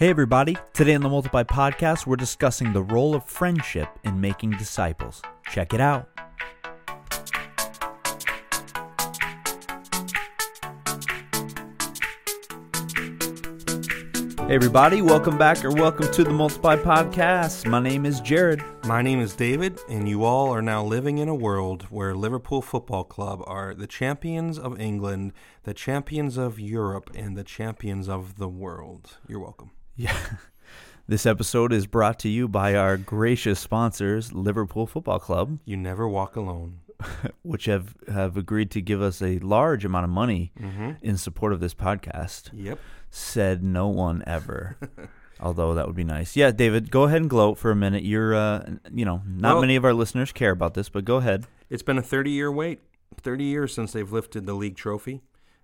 Hey, everybody. Today on the Multiply podcast, we're discussing the role of friendship in making disciples. Check it out. Hey, everybody. Welcome back or welcome to the Multiply podcast. My name is Jared. My name is David, and you all are now living in a world where Liverpool Football Club are the champions of England, the champions of Europe, and the champions of the world. You're welcome. Yeah. This episode is brought to you by our gracious sponsors, Liverpool Football Club, You never walk alone. which have, have agreed to give us a large amount of money Mm-hmm. in support of this podcast. Yep. Said no one ever. Although that would be nice. Yeah, David, go ahead and gloat for a minute. You're, uh, you know, not Well- many of our listeners care about this, but go ahead. It's been a 30 year wait. 30 years since they've lifted the league trophy.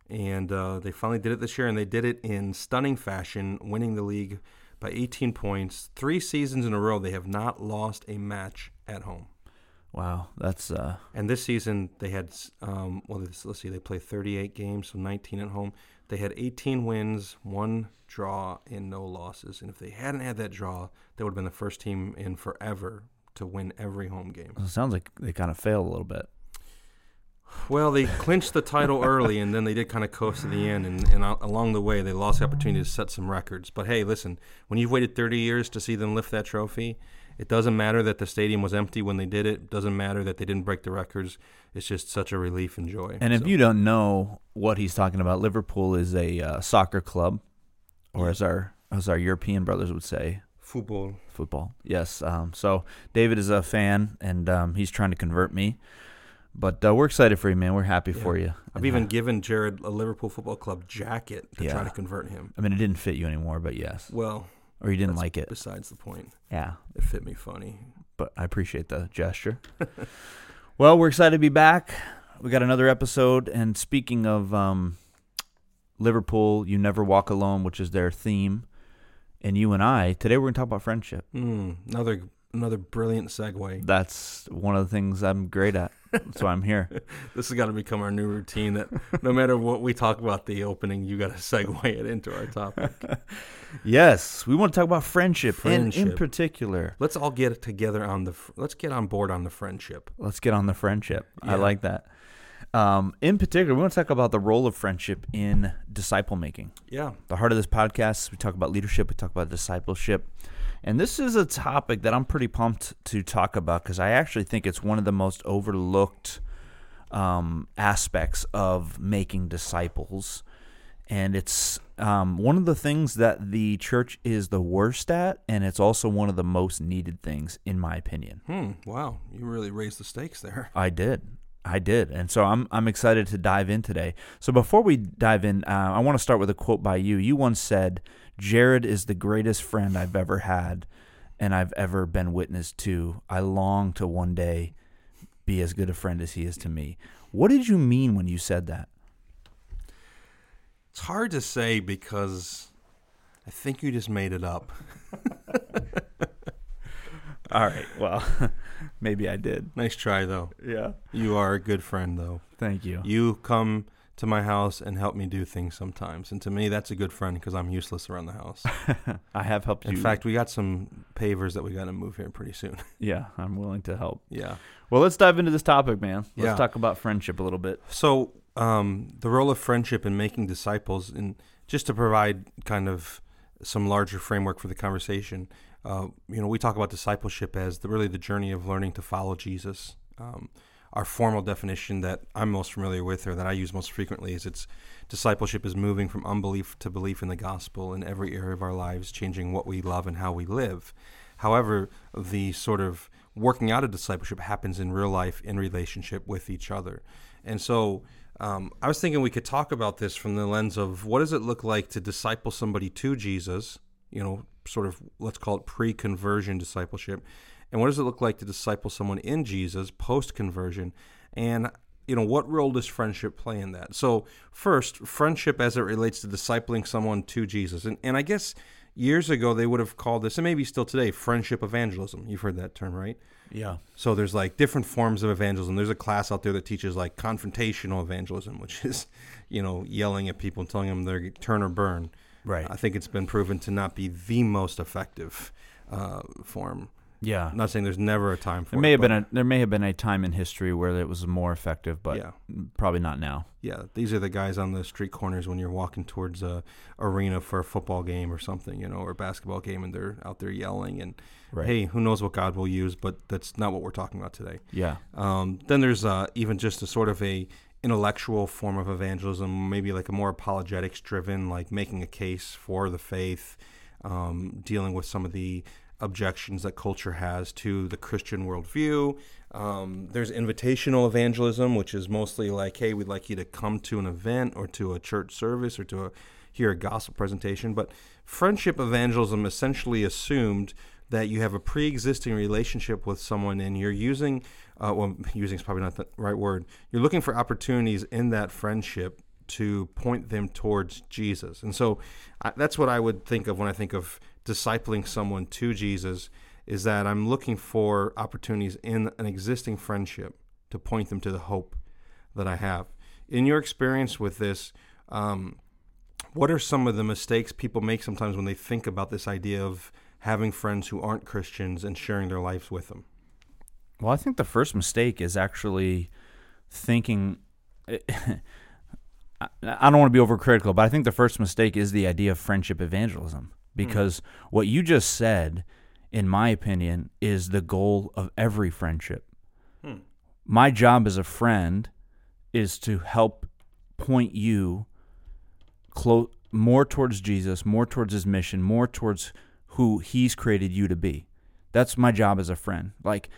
And uh, they finally did it this year, and they did it in stunning fashion, winning the league by 18 points. Three seasons in a row, they have not lost a match at home. Wow, that's uh, And this season, they had, um, well, let's, let's see, they played 38 games, so 19 at home. They had 18 wins, one draw, and no losses. And if they hadn't had that draw, they would have been the first team in forever to win every home game. it sounds like they kind of failed a little bit. Well, they clinched the title early, and then they did kind of coast to the end. And, and along the way, they lost the opportunity to set some records. But hey, listen, when you've waited 30 years to see them lift that trophy, it doesn't matter that the stadium was empty when they did it. It doesn't matter that they didn't break the records. It's just such a relief and joy. And if So- you don't know what he's talking about, Liverpool is a uh, soccer club, or as our as our European brothers would say, football, football. Yes. Um, so David is a fan, and um, he's trying to convert me. But uh, we're excited for you, man. We're happy Yeah. for you. I've And, even uh, given Jared a Liverpool Football Club jacket to Yeah. try to convert him. I mean, it didn't fit you anymore, but yes. Well, Or you didn't like it. Besides the point, Yeah. it fit me funny. But I appreciate the gesture. well, we're excited to be back. We got another episode. And speaking of um, Liverpool, You Never Walk Alone, which is their theme, and you and I, today we're going to talk about friendship. Mm, another another brilliant segue. That's one of the things I'm great at. That's why I'm here. This has got to become our new routine. That no matter what we talk about the opening, you got to segue it into our topic. Yes, we want to talk about friendship, and in Friendship. particular, Let's all get together on the. Let's get on board on the friendship. let's get on the friendship. I like that. Um, in particular, we want to talk about the role of friendship in disciple making. Yeah, The heart of this podcast, we talk about leadership, we talk about discipleship. And this is a topic that I'm pretty pumped to talk about because I actually think it's one of the most overlooked um, aspects of making disciples. And it's um, one of the things that the church is the worst at, and it's also one of the most needed things, in my opinion. Hmm. Wow, you really raised the stakes there. I did. I did. And so I'm I'm excited to dive in today. So before we dive in, uh, I want to start with a quote by you. You once said, "Jared is the greatest friend I've ever had and I've ever been witness to. I long to one day be as good a friend as he is to me." What did you mean when you said that? It's hard to say because I think you just made it up. All right. Well, maybe I did. Nice try though. Yeah. You are a good friend though. Thank you. You come to my house and help me do things sometimes, and to me that's a good friend because I'm useless around the house. I have helped you. In fact, we got some pavers that we got to move here pretty soon. yeah, I'm willing to help. yeah. Well, let's dive into this topic, man. Let's Yeah. talk about friendship a little bit. So, um, the role of friendship in making disciples, and just to provide kind of some larger framework for the conversation, uh, you know, we talk about discipleship as the, really the journey of learning to follow Jesus. Um, our formal definition that I'm most familiar with, or that I use most frequently, is it's discipleship is moving from unbelief to belief in the gospel in every area of our lives, changing what we love and how we live. However, the sort of working out of discipleship happens in real life in relationship with each other. And so um, I was thinking we could talk about this from the lens of what does it look like to disciple somebody to Jesus, you know, sort of let's call it pre conversion discipleship. And what does it look like to disciple someone in Jesus post conversion? And you know, what role does friendship play in that? So, first, friendship as it relates to discipling someone to Jesus. And, and I guess years ago they would have called this, and maybe still today, friendship evangelism. You've heard that term, right? Yeah. So there's like different forms of evangelism. There's a class out there that teaches like confrontational evangelism, which is, you know, yelling at people and telling them they're turn or burn. Right. I think it's been proven to not be the most effective uh, form. Yeah. I'm not saying there's never a time for There may it, have been a there may have been a time in history where it was more effective, but yeah, probably not now. yeah. These are the guys on the street corners when you're walking towards a arena for a football game or something, you know, or a basketball game, and they're out there yelling. And Right. hey, who knows what God will use? But that's not what we're talking about today. Yeah. Um, then there's uh, even just a sort of a intellectual form of evangelism, maybe like a more apologetics driven, like making a case for the faith, um, dealing with some of the objections that culture has to the Christian worldview. Um, there's invitational evangelism, which is mostly like, hey, we'd like you to come to an event or to a church service or to a, hear a gospel presentation. But friendship evangelism essentially assumed that you have a pre-existing relationship with someone and you're using uh, well using is probably not the right word you're looking for opportunities in that friendship to point them towards jesus and so I, that's what i would think of when i think of discipling someone to jesus is that i'm looking for opportunities in an existing friendship to point them to the hope that i have in your experience with this um, what are some of the mistakes people make sometimes when they think about this idea of having friends who aren't Christians and sharing their lives with them? Well, I think the first mistake is actually thinking. I I don't want to be overcritical, but I think the first mistake is the idea of friendship evangelism because what you just said, in my opinion, is the goal of every friendship. Hmm. My job as a friend is to help point you clo- more towards Jesus, more towards his mission, more towards who he's created you to be. That's my job as a friend. Like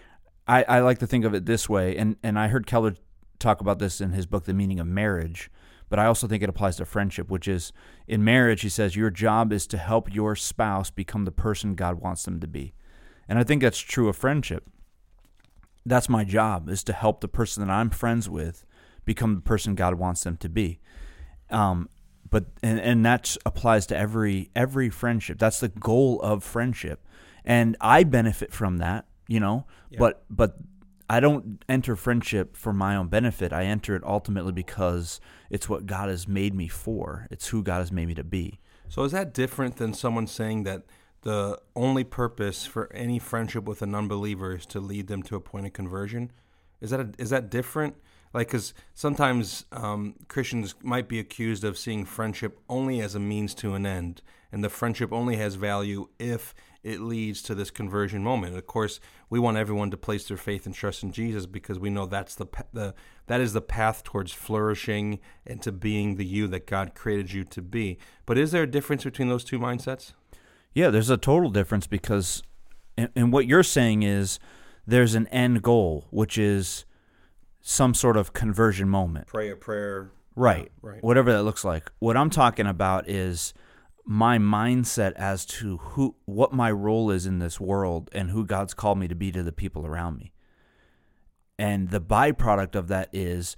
I, I like to think of it this way, and, and I heard Keller talk about this in his book, The Meaning of Marriage, but I also think it applies to friendship, which is in marriage, he says, your job is to help your spouse become the person God wants them to be. And I think that's true of friendship. That's my job, is to help the person that I'm friends with become the person God wants them to be. Um, but and, and that applies to every every friendship. That's the goal of friendship. And I benefit from that, you know. Yeah. But but I don't enter friendship for my own benefit. I enter it ultimately because it's what God has made me for. It's who God has made me to be. So is that different than someone saying that the only purpose for any friendship with an unbeliever is to lead them to a point of conversion? Is that a, is that different? Like, because sometimes um, Christians might be accused of seeing friendship only as a means to an end, and the friendship only has value if it leads to this conversion moment. Of course, we want everyone to place their faith and trust in Jesus because we know that's the the that is the path towards flourishing and to being the you that God created you to be. But is there a difference between those two mindsets? Yeah, there's a total difference because, and, and what you're saying is there's an end goal, which is some sort of conversion moment. Pray a prayer. Right. right. Whatever that looks like. What I'm talking about is my mindset as to who what my role is in this world and who God's called me to be to the people around me. And the byproduct of that is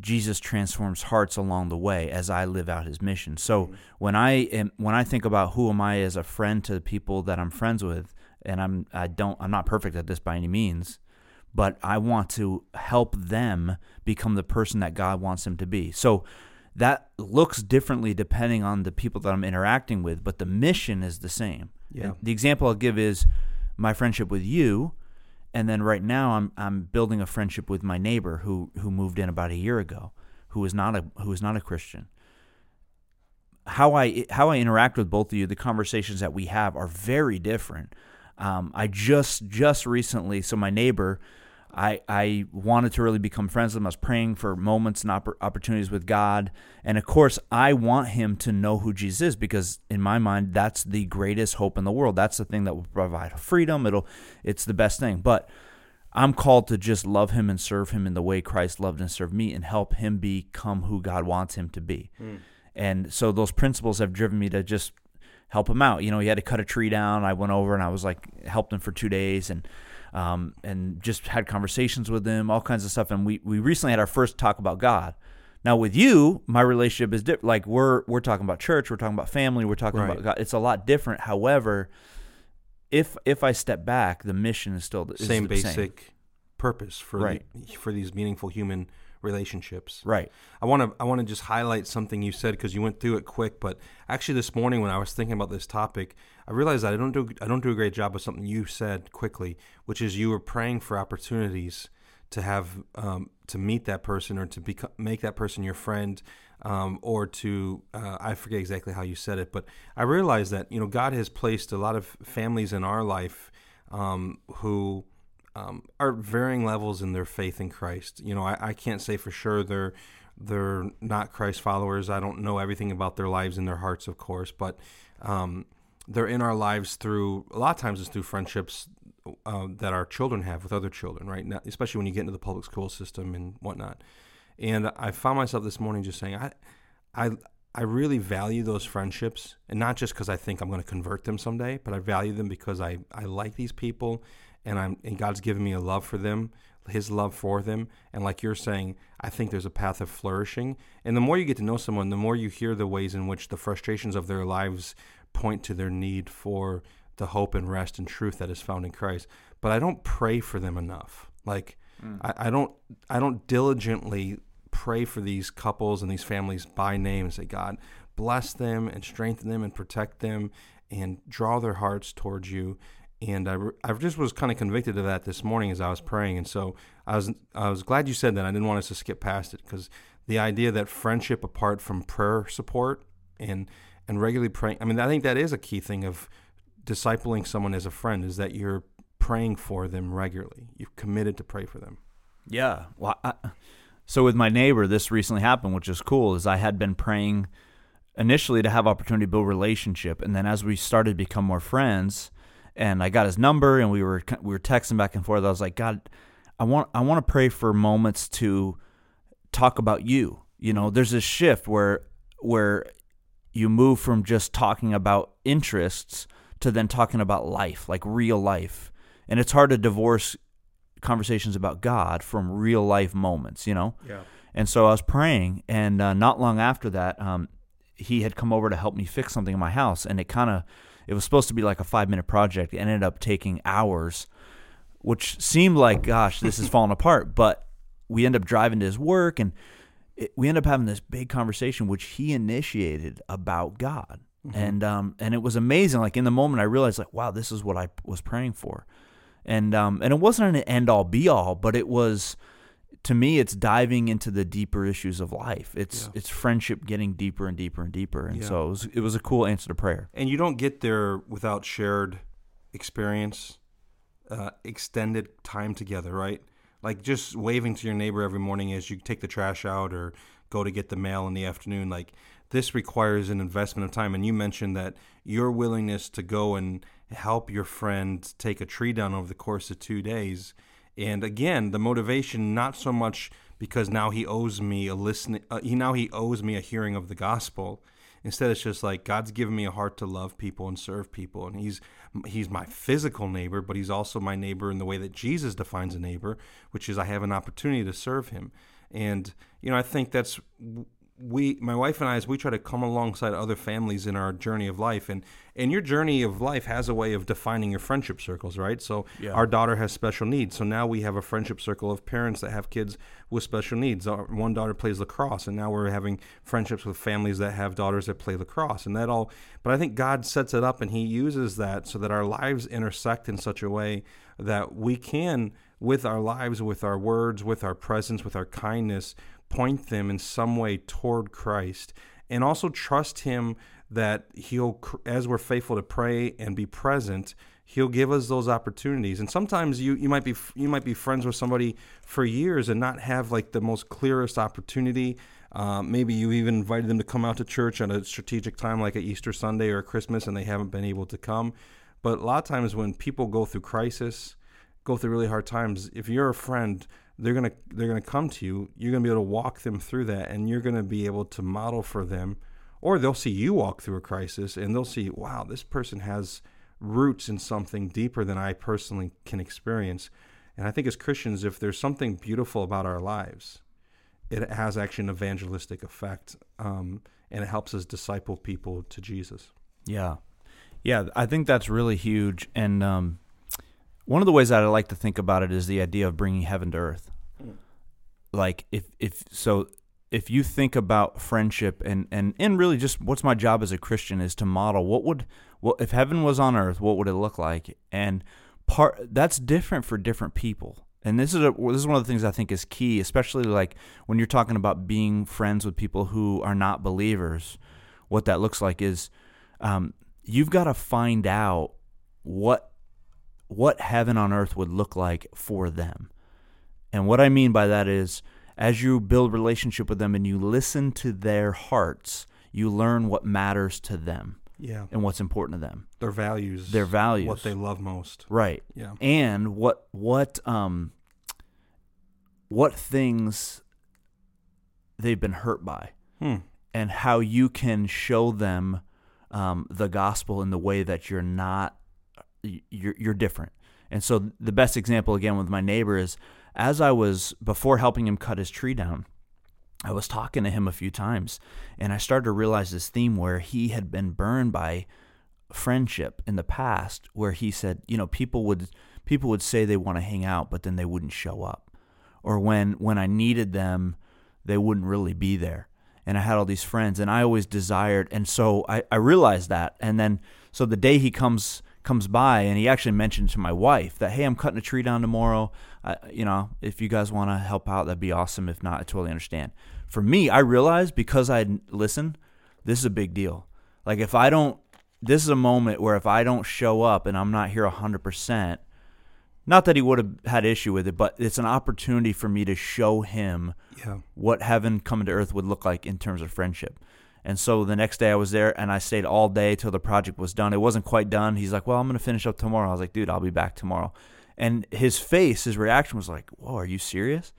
Jesus transforms hearts along the way as I live out his mission. So mm-hmm. when I am when I think about who am I as a friend to the people that I'm friends with, and I'm I don't I'm not perfect at this by any means, but I want to help them become the person that God wants them to be. So that looks differently depending on the people that I'm interacting with, but the mission is the same. Yeah. And the example I'll give is my friendship with you, and then right now I'm I'm building a friendship with my neighbor who who moved in about a year ago, who is not a who is not a Christian. How I how I interact with both of you, the conversations that we have are very different. Um, I just just recently, so my neighbor, I I wanted to really become friends with him. I was praying for moments and oppor- opportunities with God, and of course, I want him to know who Jesus is because in my mind, that's the greatest hope in the world. That's the thing that will provide freedom. It'll it's the best thing. But I'm called to just love him and serve him in the way Christ loved and served me, and help him become who God wants him to be. Hmm. And so those principles have driven me to just help him out. You know, he had to cut a tree down. I went over and I was like helped him for two days and um, and just had conversations with him, all kinds of stuff. And we, we recently had our first talk about God. Now with you, my relationship is different. Like we're we're talking about church, we're talking about family, we're talking Right. about God. It's a lot different. However, if if I step back, the mission is still the is same the basic purpose for Right. the, for these meaningful human relationships. Right. I want to I want to just highlight something you said because you went through it quick. But actually, this morning when I was thinking about this topic, I realized that I don't do I don't do a great job of something you said quickly, which is you were praying for opportunities to have um, to meet that person or to become, make that person your friend um, or to uh, I forget exactly how you said it, but I realized that you know God has placed a lot of families in our life um, who um, are varying levels in their faith in Christ. You know, I, I can't say for sure they're they're not Christ followers. I don't know everything about their lives and their hearts, of course, but um, they're in our lives through a lot of times it's through friendships uh, that our children have with other children, right? Now, especially when you get into the public school system and whatnot. And I found myself this morning just saying, I, I, I really value those friendships, and not just because I think I'm going to convert them someday, but I value them because I, I like these people, and I'm and God's given me a love for them, His love for them, and like you're saying, I think there's a path of flourishing. And the more you get to know someone, the more you hear the ways in which the frustrations of their lives point to their need for the hope and rest and truth that is found in Christ. But I don't pray for them enough. Like mm. I, I don't I don't diligently pray for these couples and these families by name and say, God, bless them and strengthen them and protect them and draw their hearts towards you. And I, I just was kind of convicted of that this morning as I was praying. And so I was I was glad you said that. I didn't want us to skip past it because the idea that friendship apart from prayer support and and regularly praying. I mean, I think that is a key thing of discipling someone as a friend is that you're praying for them regularly. You've committed to pray for them. Yeah. Well, I, so with my neighbor, this recently happened, which is cool. Is I had been praying initially to have opportunity to build relationship, and then as we started to become more friends, and I got his number, and we were we were texting back and forth. I was like, God, I want I want to pray for moments to talk about you. You know, there's this shift where where you move from just talking about interests to then talking about life, like real life. And it's hard to divorce conversations about God from real life moments, you know? Yeah. And so I was praying, and uh, not long after that, um, he had come over to help me fix something in my house. And it kind of, it was supposed to be like a five minute project. It ended up taking hours, which seemed like, gosh, this is falling apart. But we end up driving to his work, and it, we end up having this big conversation, which he initiated about God. Mm-hmm. And um and it was amazing. Like in the moment, I realized like, wow, this is what I was praying for, and um and it wasn't an end all be all, but it was to me it's diving into the deeper issues of life it's yeah. it's friendship getting deeper and deeper and deeper and yeah. so it was, it was a cool answer to prayer and you don't get there without shared experience uh, extended time together right like just waving to your neighbor every morning as you take the trash out or go to get the mail in the afternoon like this requires an investment of time. And you mentioned that your willingness to go and help your friend take a tree down over the course of two days. And again, the motivation not so much because now he owes me a listening. Uh, he now he owes me a hearing of the gospel. Instead, it's just like God's given me a heart to love people and serve people, and He's He's my physical neighbor, but He's also my neighbor in the way that Jesus defines a neighbor, which is I have an opportunity to serve Him. And you know, I think that's we my wife and I as we try to come alongside other families in our journey of life. And and your journey of life has a way of defining your friendship circles right? So yeah. our daughter has special needs. So now we have a friendship circle of parents that have kids with special needs. Our, one daughter plays lacrosse and now we're having friendships with families that have daughters that play lacrosse. And that all but I think God sets it up and he uses that so that our lives intersect in such a way that we can with our lives with our words with our presence with our kindness point them in some way toward Christ and also trust him that he'll as we're faithful to pray and be present he'll give us those opportunities. And sometimes you you might be you might be friends with somebody for years and not have like the most clearest opportunity. Uh, maybe you even invited them to come out to church at a strategic time like a Easter Sunday or Christmas and they haven't been able to come. But a lot of times when people go through crisis go through really hard times if you're a friend they're gonna they're gonna come to you. You're gonna be able to walk them through that, and you're gonna be able to model for them, or they'll see you walk through a crisis, and they'll see, wow, this person has roots in something deeper than I personally can experience. And I think as Christians, if there's something beautiful about our lives, it has actually an evangelistic effect, um, and it helps us disciple people to Jesus. Yeah, yeah, I think that's really huge, and um, one of the ways that I like to think about it is the idea of bringing heaven to earth. like if if so if you think about friendship and and and really just what's my job as a Christian is to model what would well if heaven was on earth what would it look like and part that's different for different people and this is a, this is one of the things I think is key especially like when you're talking about being friends with people who are not believers what that looks like is um, you've got to find out what what heaven on earth would look like for them and what I mean by that is as you build relationship with them and you listen to their hearts, you learn what matters to them. Yeah. And what's important to them. Their values. Their values. What they love most. Right. Yeah. And what what um what things they've been hurt by. Hmm. And how you can show them um, the gospel in the way that you're not you're you're different. And so the best example again with my neighbor is as I was before helping him cut his tree down, I was talking to him a few times and I started to realize this theme where he had been burned by friendship in the past where he said, you know, people would people would say they want to hang out but then they wouldn't show up. Or when when I needed them, they wouldn't really be there. And I had all these friends and I always desired and so I, I realized that and then so the day he comes comes by and he actually mentioned to my wife that hey i'm cutting a tree down tomorrow. Uh, you know if you guys want to help out that'd be awesome. If not i totally understand. For me i realized because i listen this is a big deal. Like if i don't this is a moment where if i don't show up and i'm not here 100% not that he would have had issue with it but it's an opportunity for me to show him yeah. what heaven coming to earth would look like in terms of friendship and so the next day I was there and I stayed all day till the project was done. It wasn't quite done. He's like, Well, I'm going to finish up tomorrow. I was like, Dude, I'll be back tomorrow. And his face, his reaction was like, Whoa, are you serious?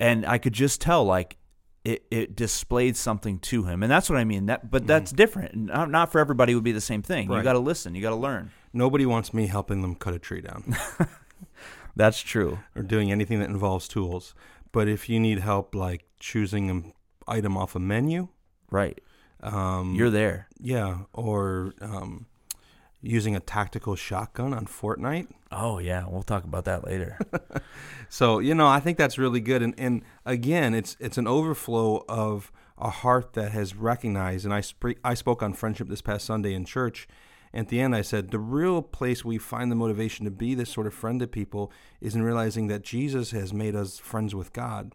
And I could just tell, like, it, it displayed something to him. And that's what I mean. That, but that's mm-hmm. different. Not, not for everybody would be the same thing. Right. You got to listen, you got to learn. Nobody wants me helping them cut a tree down. that's true. Or doing anything that involves tools. But if you need help, like choosing an item off a menu, Right. Um, You're there. Yeah, or um, using a tactical shotgun on Fortnite. Oh yeah, we'll talk about that later. so you know, I think that's really good, and and again, it's it's an overflow of a heart that has recognized. And I sp- I spoke on friendship this past Sunday in church. At the end, I said the real place we find the motivation to be this sort of friend to people is in realizing that Jesus has made us friends with God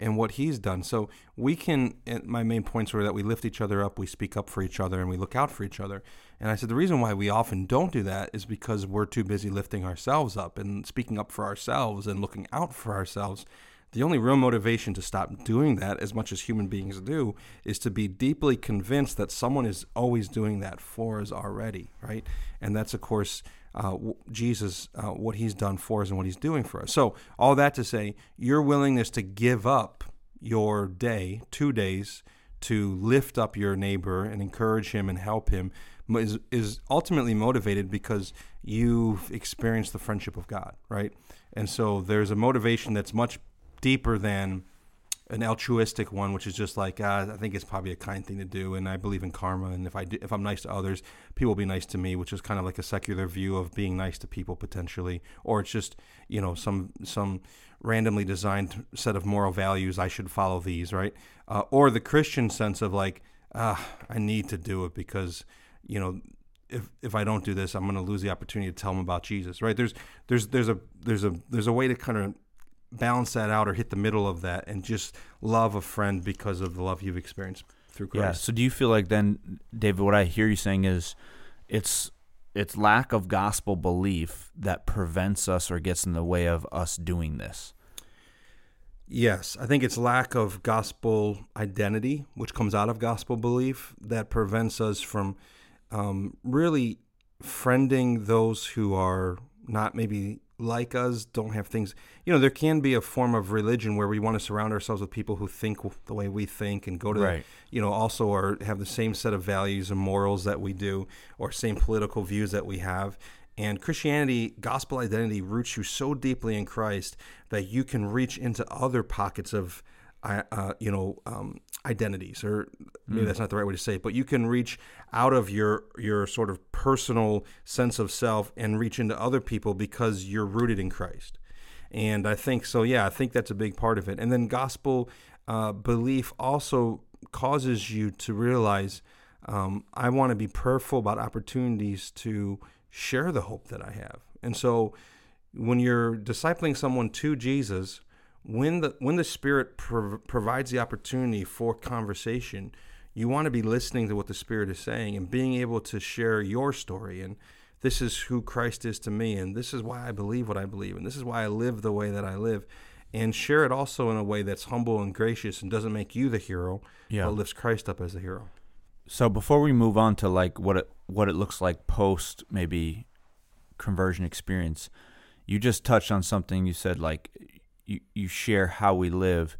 and what he's done. So we can, my main points were that we lift each other up, we speak up for each other, and we look out for each other. And I said the reason why we often don't do that is because we're too busy lifting ourselves up and speaking up for ourselves and looking out for ourselves. The only real motivation to stop doing that, as much as human beings do, is to be deeply convinced that someone is always doing that for us already, right? And that's, of course, uh, Jesus, uh, what he's done for us and what he's doing for us. So, all that to say, your willingness to give up your day, two days, to lift up your neighbor and encourage him and help him is, is ultimately motivated because you've experienced the friendship of God, right? And so there's a motivation that's much deeper than an altruistic one, which is just like uh, I think it's probably a kind thing to do, and I believe in karma, and if I do, if I'm nice to others, people will be nice to me, which is kind of like a secular view of being nice to people potentially, or it's just you know some some randomly designed set of moral values I should follow these right, uh, or the Christian sense of like ah I need to do it because you know if if I don't do this, I'm going to lose the opportunity to tell them about Jesus. Right? There's there's there's a there's a there's a way to kind of balance that out or hit the middle of that and just love a friend because of the love you've experienced through Christ. Yeah. So do you feel like then, David? What I hear you saying is, it's it's lack of gospel belief that prevents us or gets in the way of us doing this. Yes, I think it's lack of gospel identity, which comes out of gospel belief, that prevents us from um, really friending those who are not maybe like us, don't have things. You know, there can be a form of religion where we want to surround ourselves with people who think the way we think and go to, right. you know, also or have the same set of values and morals that we do, or same political views that we have. And Christianity, gospel identity, roots you so deeply in Christ that you can reach into other pockets of uh, you know, um, identities, or maybe mm. that's not the right way to say it, but you can reach out of your your sort of personal sense of self and reach into other people because you're rooted in Christ. And I think so. Yeah, I think that's a big part of it. And then gospel uh, belief also causes you to realize um, I want to be prayerful about opportunities to share the hope that I have. And so when you're discipling someone to Jesus, when the when the Spirit prov- provides the opportunity for conversation, you want to be listening to what the Spirit is saying and being able to share your story and this is who Christ is to me and this is why I believe what I believe and this is why I live the way that I live and share it also in a way that's humble and gracious and doesn't make you the hero Yeah. but lifts Christ up as the hero. So before we move on to like what it what it looks like post maybe conversion experience, you just touched on something. You said like you you share how we live.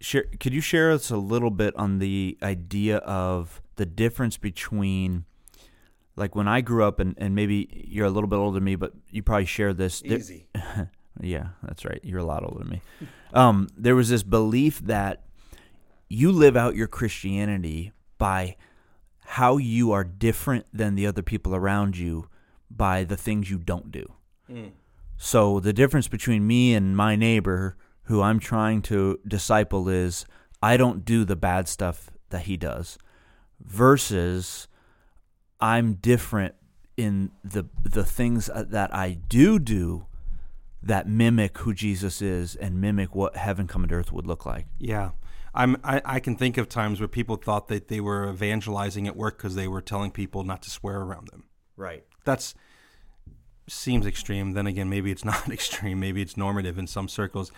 Share, could you share us a little bit on the idea of the difference between like when I grew up and, and maybe you're a little bit older than me, but you probably share this. There- Easy. yeah, that's right. You're a lot older than me. Um, there was this belief that you live out your Christianity by how you are different than the other people around you by the things you don't do. So the difference between me and my neighbor who I'm trying to disciple is I don't do the bad stuff that he does versus I'm different in the the things uh, that I do do that mimic who Jesus is and mimic what heaven come to earth would look like. Yeah. I'm, I, I can think of times where people thought that they were evangelizing at work because they were telling people not to swear around them. Right. That's seems extreme. Then again, maybe it's not extreme. Maybe it's normative in some circles.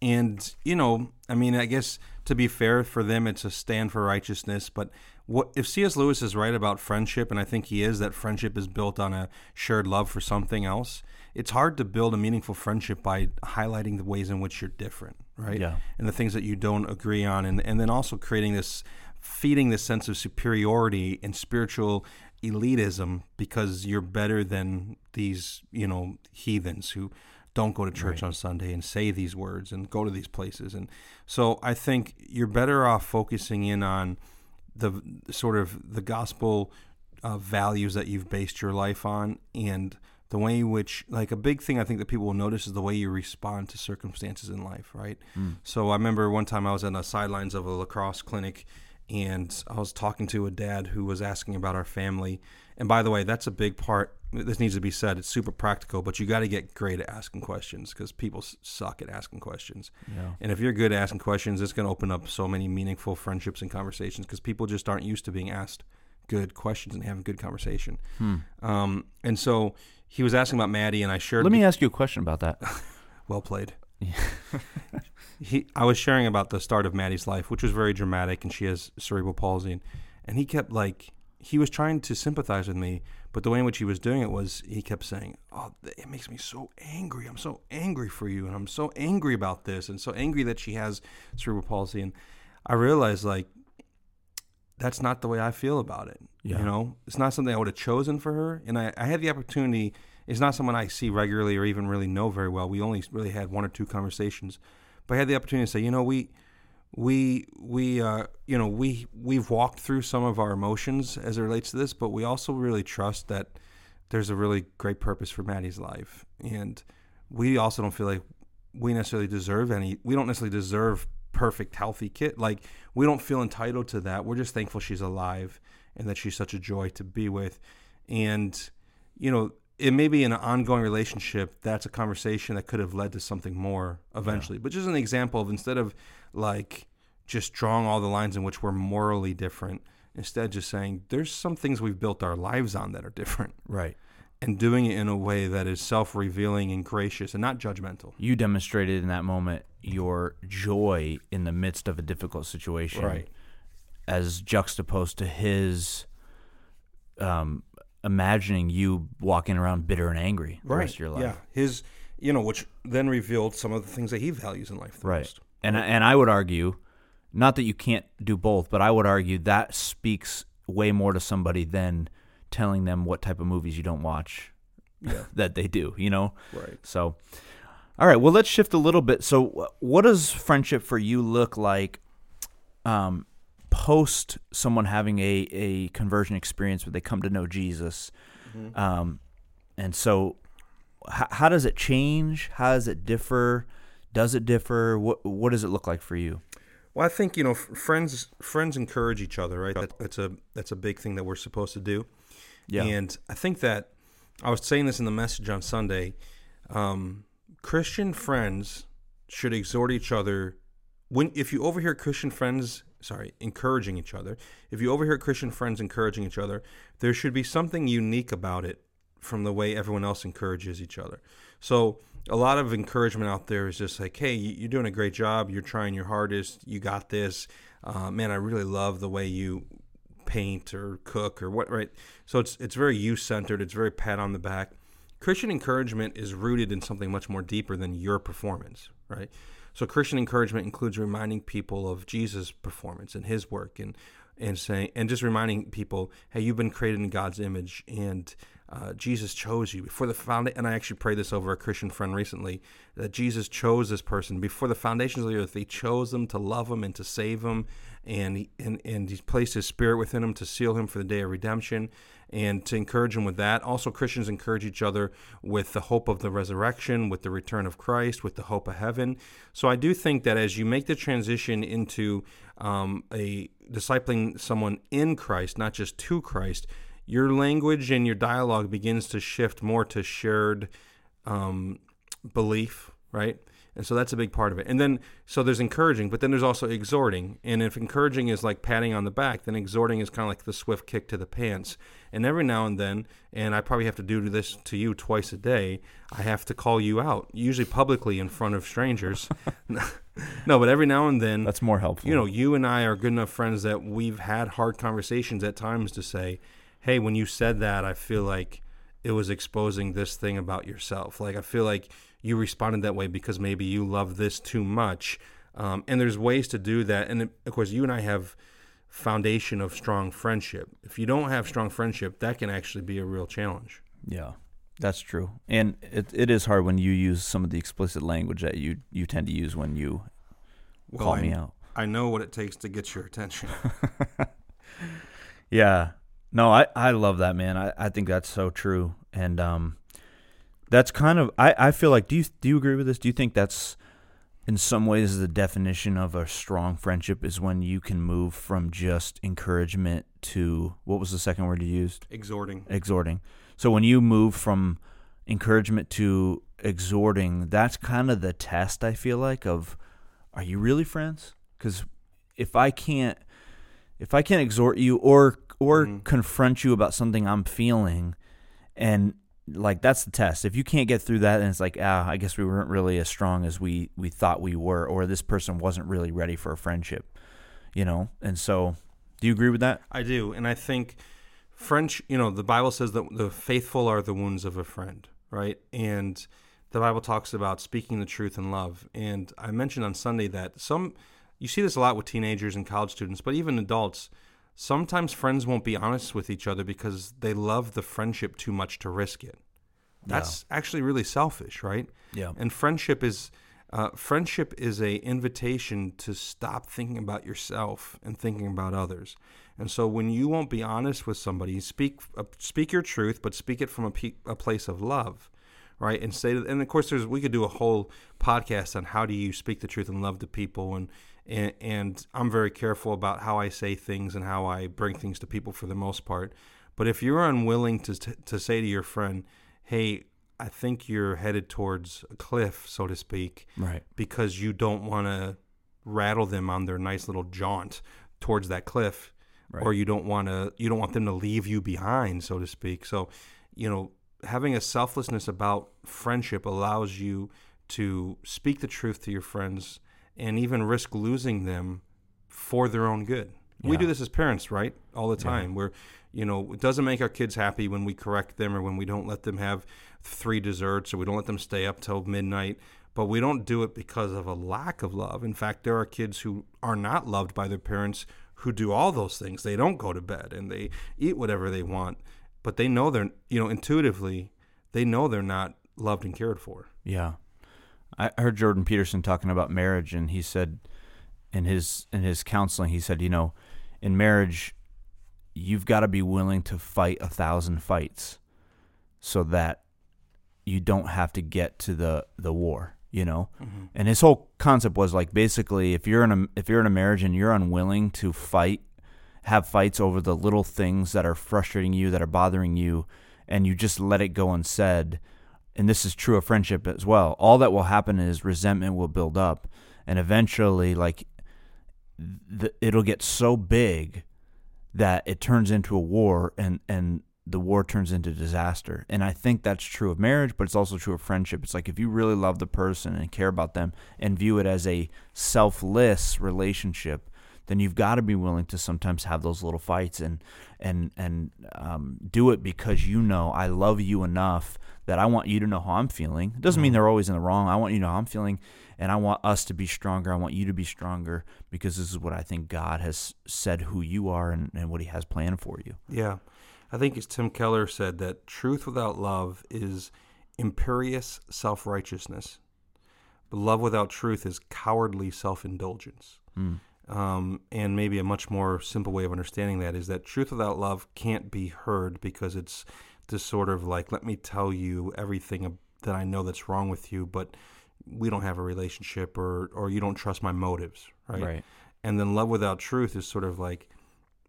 And you know, I mean, I guess to be fair for them, it's a stand for righteousness. But what if C.S. Lewis is right about friendship, and I think he is that friendship is built on a shared love for something else. It's hard to build a meaningful friendship by highlighting the ways in which you're different, right? Yeah. And the things that you don't agree on, and and then also creating this, feeding this sense of superiority and spiritual elitism because you're better than these, you know, heathens who don't go to church on Sunday and say these words and go to these places. And so I think you're better off focusing in on the sort of the gospel uh, values that you've based your life on and the way in which like a big thing i think that people will notice is the way you respond to circumstances in life right? So i remember one time i was on the sidelines of a lacrosse clinic and i was talking to a dad who was asking about our family and by the way that's a big part this needs to be said it's super practical but you got to get great at asking questions because people suck at asking questions Yeah. and if you're good at asking questions, it's going to open up so many meaningful friendships and conversations because people just aren't used to being asked good questions and having good conversation. Hmm. Um, and so he was asking about Maddie, and I shared. Let me ask you a question about that. well played. He, I was sharing about the start of Maddie's life, which was very dramatic, and she has cerebral palsy, and, and he kept like he was trying to sympathize with me, but the way in which he was doing it was he kept saying, "Oh, it makes me so angry. I'm so angry for you, and I'm so angry about this, and so angry that she has cerebral palsy." And I realized like that's not the way I feel about it. Yeah. You know, it's not something I would have chosen for her, and I, I had the opportunity. It's not someone I see regularly or even really know very well. We only really had one or two conversations, but I had the opportunity to say, you know, we we we uh, you know we we've walked through some of our emotions as it relates to this, but we also really trust that there's a really great purpose for Maddie's life, and we also don't feel like we necessarily deserve any. We don't necessarily deserve perfect, healthy kid. Like we don't feel entitled to that. We're just thankful she's alive and that she's such a joy to be with, and you know. It may be in an ongoing relationship. That's a conversation that could have led to something more eventually. But just an example of instead of like just drawing all the lines in which we're morally different. Instead, just saying there's some things we've built our lives on that are different, Right. and doing it in a way that is self-revealing and gracious and not judgmental. You demonstrated in that moment your joy in the midst of a difficult situation. Right. As juxtaposed to his um, imagining you walking around bitter and angry the rest of your life. Yeah, his, you know, which then revealed some of the things that he values in life. The Right. Most. And I- and I would argue, not that you can't do both, but I would argue that speaks way more to somebody than telling them what type of movies you don't watch Yeah. that they do, you know? Right. So all right, well let's shift a little bit. So what does friendship for you look like um post someone having a a conversion experience where they come to know Jesus? Um and so how, how does it change? How does it differ? Does it differ? What what does it look like for you? Well, I think you know friends friends encourage each other, right? That, that's a that's a big thing that we're supposed to do. Yeah. And I think that I was saying this in the message on Sunday. Um, Christian friends should exhort each other. When if you overhear Christian friends, sorry, encouraging each other, if you overhear Christian friends encouraging each other, there should be something unique about it from the way everyone else encourages each other. So a lot of encouragement out there is just like, hey, you're doing a great job. You're trying your hardest. You got this. Uh, man, I really love the way you paint or cook or what, right? So it's it's very you centered. It's very pat on the back. Christian encouragement is rooted in something much more deeper than your performance, right? So Christian encouragement includes reminding people of Jesus' performance and his work and and saying and just reminding people, hey, you've been created in God's image and uh, Jesus chose you before the foundation. And I actually prayed this over a Christian friend recently that Jesus chose this person before the foundations of the earth. He chose them to love him and to save him, and he, and and He placed His Spirit within him to seal him for the day of redemption and to encourage them with that. Also, Christians encourage each other with the hope of the resurrection, with the return of Christ, with the hope of heaven. So I do think that as you make the transition into um, a discipling someone in Christ, not just to Christ your language and your dialogue begins to shift more to shared um, belief, right? And so that's a big part of it. And then, so there's encouraging, but then there's also exhorting. And if encouraging is like patting on the back, then exhorting is kind of like the swift kick to the pants. And every now and then, and I probably have to do this to you twice a day, I have to call you out, usually publicly in front of strangers. no, but every now and then. That's more helpful. You know, you and I are good enough friends that we've had hard conversations at times to say, hey, when you said that, I feel like it was exposing this thing about yourself. Like I feel like you responded that way because maybe you love this too much. Um, and there's ways to do that. And of course, you and I have foundation of strong friendship. If you don't have strong friendship, that can actually be a real challenge. Yeah, that's true. And it, it is hard when you use some of the explicit language that you, you tend to use when you well, call I, me out. I know what it takes to get your attention. yeah. No, I, I love that man. I, I think that's so true. And um that's kind of I, I feel like do you do you agree with this? Do you think that's in some ways the definition of a strong friendship is when you can move from just encouragement to what was the second word you used? Exhorting. Exhorting. So when you move from encouragement to exhorting, that's kind of the test I feel like of are you really friends? Cuz if I can't if I can't exhort you or or mm-hmm. confront you about something I'm feeling, and like that's the test. If you can't get through that, and it's like, ah, I guess we weren't really as strong as we we thought we were, or this person wasn't really ready for a friendship, you know. And so, do you agree with that? I do, and I think French. You know, the Bible says that the faithful are the wounds of a friend, right? And the Bible talks about speaking the truth in love. And I mentioned on Sunday that some you see this a lot with teenagers and college students, but even adults sometimes friends won't be honest with each other because they love the friendship too much to risk it. That's yeah. actually really selfish, right? Yeah. And friendship is uh, friendship is a invitation to stop thinking about yourself and thinking about others. And so when you won't be honest with somebody, speak uh, speak your truth, but speak it from a, pe- a place of love, right? And say, and of course, there's we could do a whole podcast on how do you speak the truth and love to people, and and, and I'm very careful about how I say things and how I bring things to people for the most part. But if you're unwilling to to say to your friend, "Hey, I think you're headed towards a cliff, so to speak," right? Because you don't want to rattle them on their nice little jaunt towards that cliff, right. or you don't want to you don't want them to leave you behind, so to speak. So, you know, having a selflessness about friendship allows you to speak the truth to your friends and even risk losing them for their own good. Yeah. We do this as parents, right? All the time. Yeah. Where, you know, it doesn't make our kids happy when we correct them or when we don't let them have three desserts or we don't let them stay up till midnight. But we don't do it because of a lack of love. In fact, there are kids who are not loved by their parents who do all those things. They don't go to bed and they eat whatever they want, but they know they're, you know, intuitively, they know they're not loved and cared for. Yeah. I heard Jordan Peterson talking about marriage, and he said in his in his counseling, he said, you know, in marriage, you've got to be willing to fight a thousand fights, so that you don't have to get to the the war you know mm-hmm. and his whole concept was like basically if you're in a if you're in a marriage and you're unwilling to fight have fights over the little things that are frustrating you that are bothering you and you just let it go unsaid and this is true of friendship as well all that will happen is resentment will build up and eventually like it'll get so big that it turns into a war and and the war turns into disaster. And I think that's true of marriage, but it's also true of friendship. It's like if you really love the person and care about them and view it as a selfless relationship, then you've got to be willing to sometimes have those little fights and and and um, do it because you know I love you enough that I want you to know how I'm feeling. It doesn't mean mm-hmm. they're always in the wrong. I want you to know how I'm feeling, and I want us to be stronger. I want you to be stronger because this is what I think God has said who you are and, and what He has planned for you. Yeah. I think as Tim Keller said that truth without love is imperious self righteousness, but love without truth is cowardly self indulgence. Mm. Um, and maybe a much more simple way of understanding that is that truth without love can't be heard because it's this sort of like, let me tell you everything that I know that's wrong with you, but we don't have a relationship or, or you don't trust my motives, right? Right. And then love without truth is sort of like,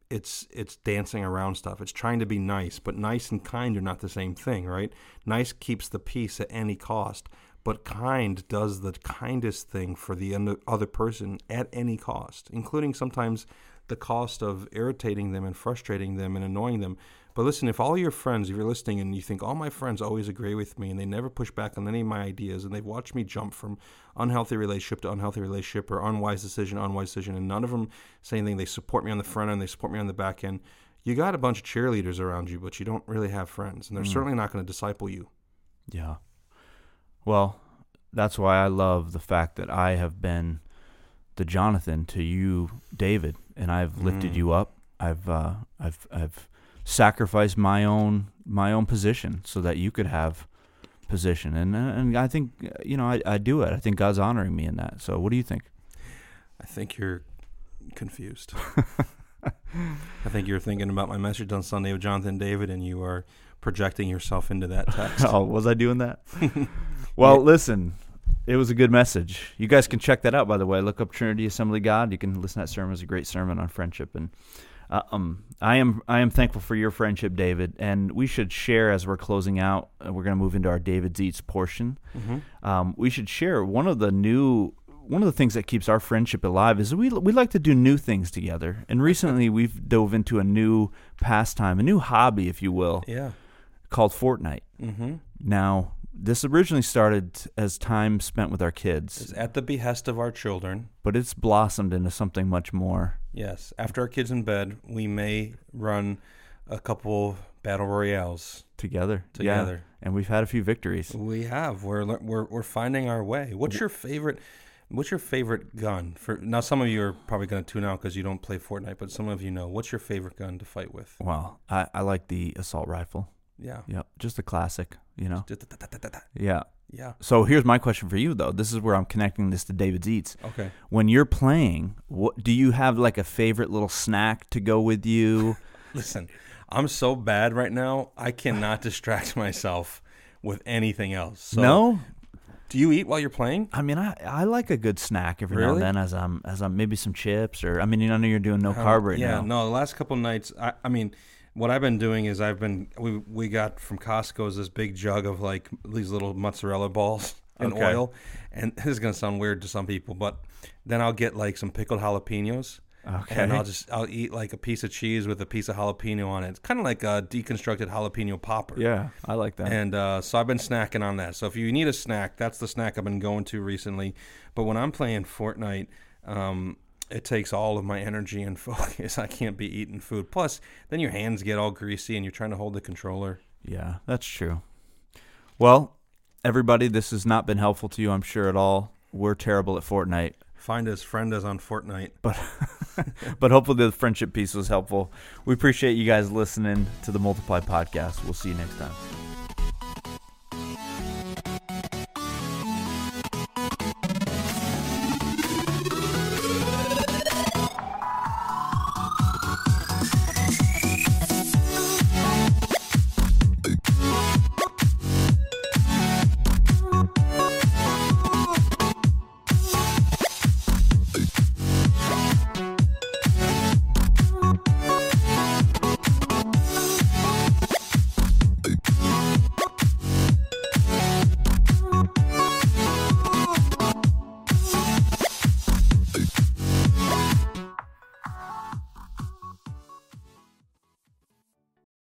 it's it's dancing around stuff. It's trying to be nice, but nice and kind are not the same thing, right? Nice keeps the peace at any cost, but kind does the kindest thing for the other person at any cost, including sometimes the cost of irritating them and frustrating them and annoying them. But listen, if all your friends, if you're listening and you think all my friends always agree with me and they never push back on any of my ideas and they've watched me jump from unhealthy relationship to unhealthy relationship or unwise decision, unwise decision, and none of them say anything, they support me on the front end, they support me on the back end. You got a bunch of cheerleaders around you, but you don't really have friends, and they're mm. certainly not going to disciple you. Yeah. Well, that's why I love the fact that I have been the Jonathan to you, David, and I've lifted mm. you up. I've uh, I've I've sacrificed my own my own position so that you could have position, and uh, and I think you know I, I do it. I think God's honoring me in that. So what do you think? I think you're confused. I think you're thinking about my message on Sunday with Jonathan David, and you are projecting yourself into that text. oh, was I doing that? well, yeah. listen, it was a good message. You guys can check that out, by the way. Look up Trinity Assembly God. You can listen to that sermon. It's a great sermon on friendship. And uh, um, I am I am thankful for your friendship, David. And we should share as we're closing out. Uh, we're going to move into our David's Eats portion. Mm-hmm. Um, we should share one of the new one of the things that keeps our friendship alive is we we like to do new things together. And recently we've dove into a new pastime, a new hobby, if you will. Yeah. Called Fortnite. Mm-hmm. Now this originally started as time spent with our kids. It's at the behest of our children. But it's blossomed into something much more. Yes. After our kids in bed, we may run a couple battle royales together. Together. Yeah. And we've had a few victories. We have. We're we're we're finding our way. What's your favorite What's your favorite gun? For now, some of you are probably going to tune out because you don't play Fortnite, but some of you know. What's your favorite gun to fight with? Well, I, I like the assault rifle. Yeah. Yep. Just a classic, you know. Yeah. Yeah. So here's my question for you though. This is where I'm connecting this to David's Eats. Okay. When you're playing, what do you have like a favorite little snack to go with you? Listen, I'm so bad right now. I cannot distract myself with anything else. So no. Do you eat while you're playing? I mean, I, I like a good snack every really? now and then as I'm as I'm maybe some chips or I mean, you know, you're doing no um, carb right yeah, now. Yeah, no. The last couple nights, I, I mean, what I've been doing is I've been we we got from Costco's this big jug of like these little mozzarella balls and okay. oil, and this is gonna sound weird to some people, but then I'll get like some pickled jalapenos. Okay. And I'll just I'll eat like a piece of cheese with a piece of jalapeno on it. It's kind of like a deconstructed jalapeno popper. Yeah, I like that. And uh, so I've been snacking on that. So if you need a snack, that's the snack I've been going to recently. But when I'm playing Fortnite, um, it takes all of my energy and focus. I can't be eating food. Plus, then your hands get all greasy and you're trying to hold the controller. Yeah, that's true. Well, everybody, this has not been helpful to you, I'm sure, at all. We're terrible at Fortnite. Find us, friend us on Fortnite. But but hopefully the friendship piece was helpful. We appreciate you guys listening to the Multiply podcast. We'll see you next time.